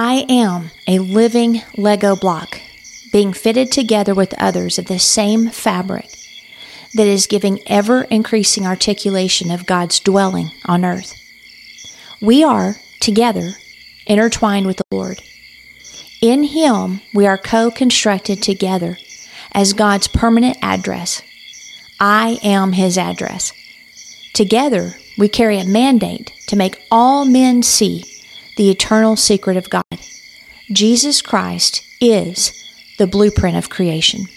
I am a living Lego block being fitted together with others of the same fabric that is giving ever increasing articulation of God's dwelling on earth. We are, together, intertwined with the Lord. In Him, we are co constructed together as God's permanent address. I am His address. Together, we carry a mandate to make all men see the eternal secret of God. Jesus Christ is the blueprint of creation.